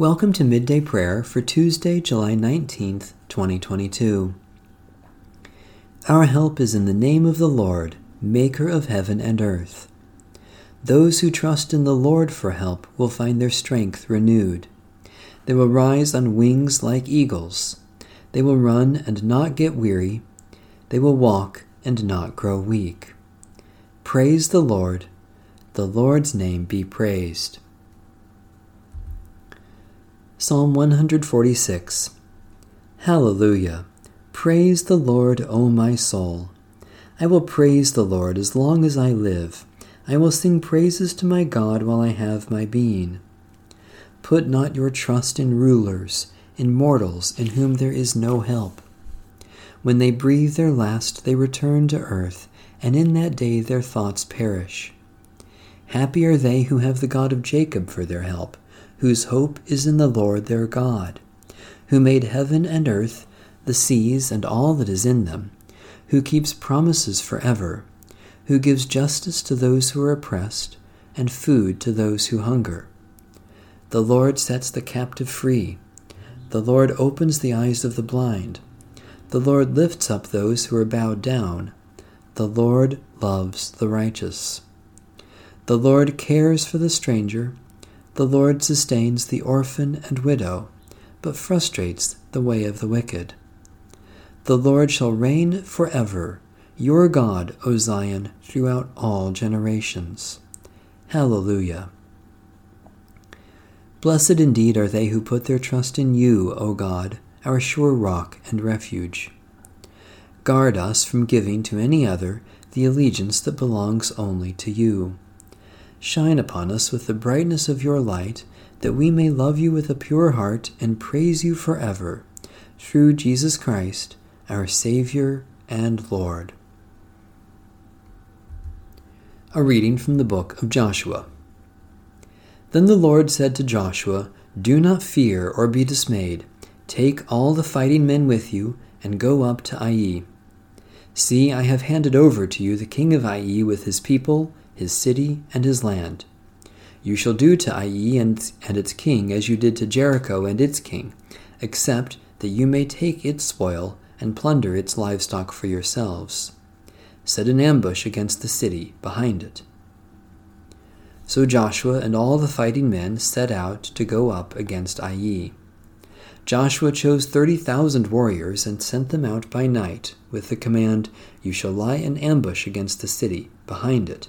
Welcome to Midday Prayer for Tuesday, July 19th, 2022. Our help is in the name of the Lord, Maker of heaven and earth. Those who trust in the Lord for help will find their strength renewed. They will rise on wings like eagles. They will run and not get weary. They will walk and not grow weak. Praise the Lord. The Lord's name be praised. Psalm 146 Hallelujah! Praise the Lord, O my soul. I will praise the Lord as long as I live. I will sing praises to my God while I have my being. Put not your trust in rulers, in mortals in whom there is no help. When they breathe their last, they return to earth, and in that day their thoughts perish. Happy are they who have the God of Jacob for their help whose hope is in the Lord their God, who made heaven and earth, the seas, and all that is in them, who keeps promises forever, who gives justice to those who are oppressed, and food to those who hunger. The Lord sets the captive free. The Lord opens the eyes of the blind. The Lord lifts up those who are bowed down. The Lord loves the righteous. The Lord cares for the stranger the Lord sustains the orphan and widow, but frustrates the way of the wicked. The Lord shall reign forever, your God, O Zion, throughout all generations. Hallelujah. Blessed indeed are they who put their trust in you, O God, our sure rock and refuge. Guard us from giving to any other the allegiance that belongs only to you. Shine upon us with the brightness of your light, that we may love you with a pure heart and praise you forever. Through Jesus Christ, our Savior and Lord. A reading from the book of Joshua. Then the Lord said to Joshua, Do not fear or be dismayed. Take all the fighting men with you and go up to Ai. See, I have handed over to you the king of Ai with his people his city, and his land. You shall do to Ai and, and its king as you did to Jericho and its king, except that you may take its spoil and plunder its livestock for yourselves. Set an ambush against the city behind it. So Joshua and all the fighting men set out to go up against Ai. Joshua chose thirty thousand warriors and sent them out by night with the command, You shall lie in ambush against the city, behind it,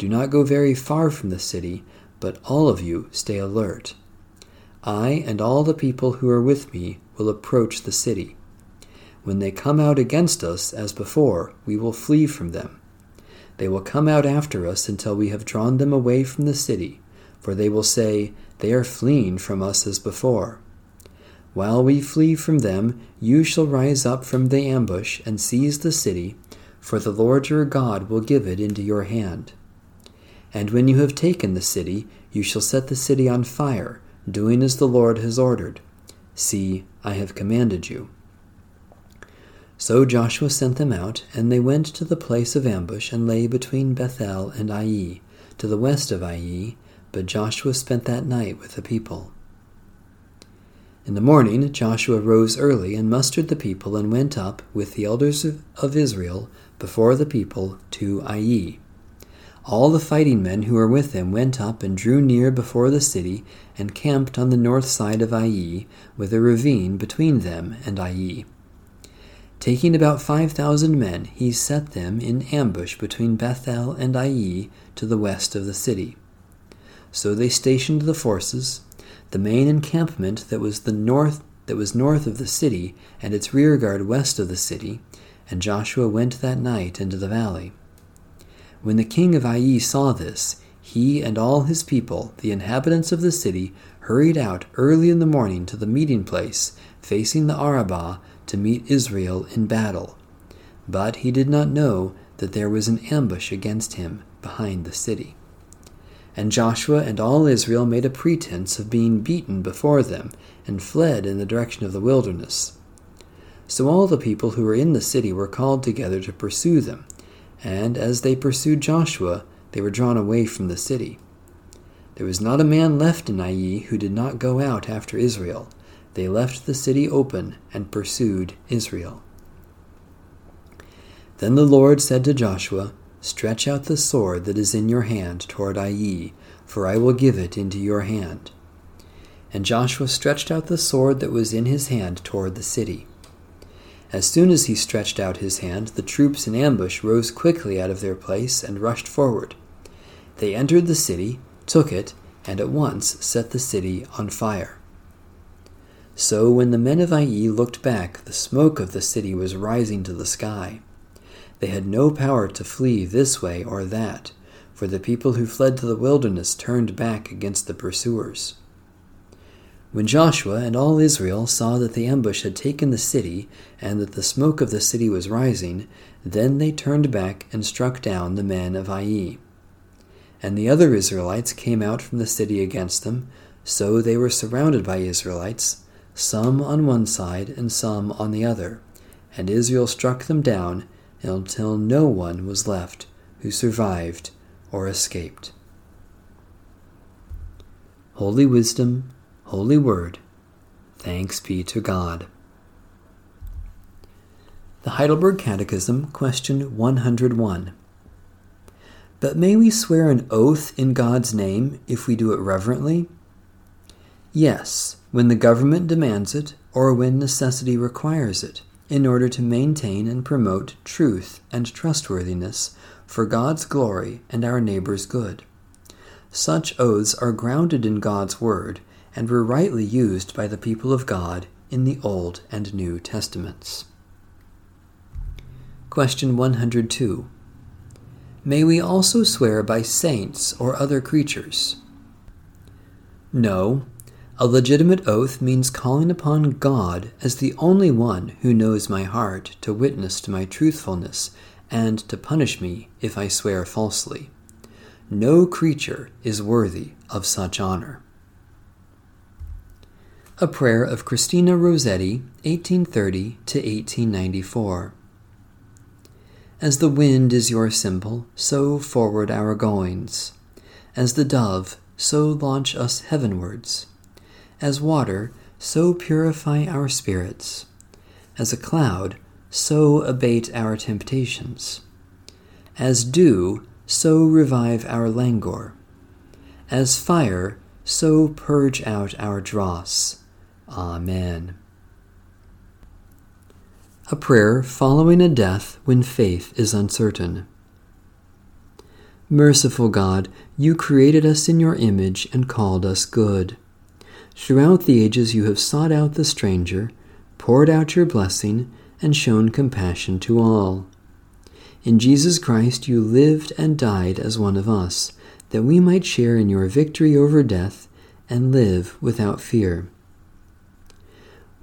do not go very far from the city, but all of you stay alert. I and all the people who are with me will approach the city. When they come out against us as before, we will flee from them. They will come out after us until we have drawn them away from the city, for they will say, They are fleeing from us as before. While we flee from them, you shall rise up from the ambush and seize the city, for the Lord your God will give it into your hand. And when you have taken the city, you shall set the city on fire, doing as the Lord has ordered. See, I have commanded you. So Joshua sent them out, and they went to the place of ambush and lay between Bethel and Ai, to the west of Ai, but Joshua spent that night with the people. In the morning Joshua rose early and mustered the people and went up with the elders of Israel before the people to Ai. All the fighting men who were with him went up and drew near before the city and camped on the north side of Ai, with a ravine between them and Ai. Taking about five thousand men, he set them in ambush between Bethel and Ai to the west of the city. So they stationed the forces, the main encampment that was the north that was north of the city, and its rearguard west of the city, and Joshua went that night into the valley. When the king of Ai saw this, he and all his people, the inhabitants of the city, hurried out early in the morning to the meeting place, facing the Arabah, to meet Israel in battle. But he did not know that there was an ambush against him behind the city. And Joshua and all Israel made a pretense of being beaten before them, and fled in the direction of the wilderness. So all the people who were in the city were called together to pursue them and as they pursued Joshua, they were drawn away from the city. There was not a man left in Ai who did not go out after Israel. They left the city open and pursued Israel. Then the Lord said to Joshua, Stretch out the sword that is in your hand toward Ai, for I will give it into your hand. And Joshua stretched out the sword that was in his hand toward the city. As soon as he stretched out his hand, the troops in ambush rose quickly out of their place and rushed forward. They entered the city, took it, and at once set the city on fire. So when the men of Ai looked back, the smoke of the city was rising to the sky. They had no power to flee this way or that, for the people who fled to the wilderness turned back against the pursuers. When Joshua and all Israel saw that the ambush had taken the city, and that the smoke of the city was rising, then they turned back and struck down the men of Ai. And the other Israelites came out from the city against them, so they were surrounded by Israelites, some on one side and some on the other. And Israel struck them down until no one was left who survived or escaped. Holy Wisdom, Holy Word, thanks be to God. The Heidelberg Catechism, question 101. But may we swear an oath in God's name if we do it reverently? Yes, when the government demands it or when necessity requires it in order to maintain and promote truth and trustworthiness for God's glory and our neighbor's good. Such oaths are grounded in God's Word and were rightly used by the people of God in the Old and New Testaments. Question 102. May we also swear by saints or other creatures? No, a legitimate oath means calling upon God as the only one who knows my heart to witness to my truthfulness and to punish me if I swear falsely. No creature is worthy of such honor. A prayer of Christina Rossetti, 1830 to 1894. As the wind is your symbol, so forward our goings. As the dove, so launch us heavenwards. As water, so purify our spirits. As a cloud, so abate our temptations. As dew, so revive our languor. As fire, so purge out our dross. Amen. A prayer following a death when faith is uncertain. Merciful God, you created us in your image and called us good. Throughout the ages, you have sought out the stranger, poured out your blessing, and shown compassion to all. In Jesus Christ, you lived and died as one of us, that we might share in your victory over death and live without fear.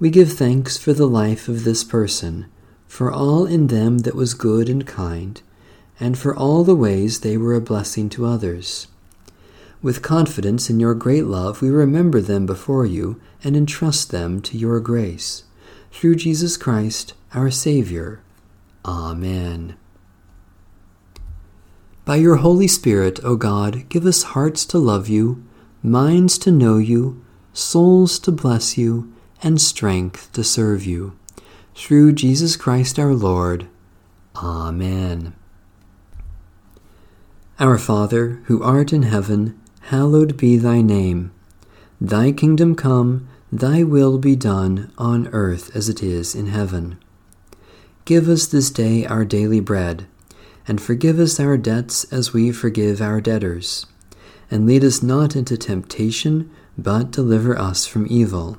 We give thanks for the life of this person, for all in them that was good and kind, and for all the ways they were a blessing to others. With confidence in your great love, we remember them before you and entrust them to your grace. Through Jesus Christ, our Savior. Amen. By your Holy Spirit, O God, give us hearts to love you, minds to know you, souls to bless you, and strength to serve you. Through Jesus Christ our Lord. Amen. Our Father, who art in heaven, hallowed be thy name. Thy kingdom come, thy will be done on earth as it is in heaven. Give us this day our daily bread, and forgive us our debts as we forgive our debtors. And lead us not into temptation, but deliver us from evil.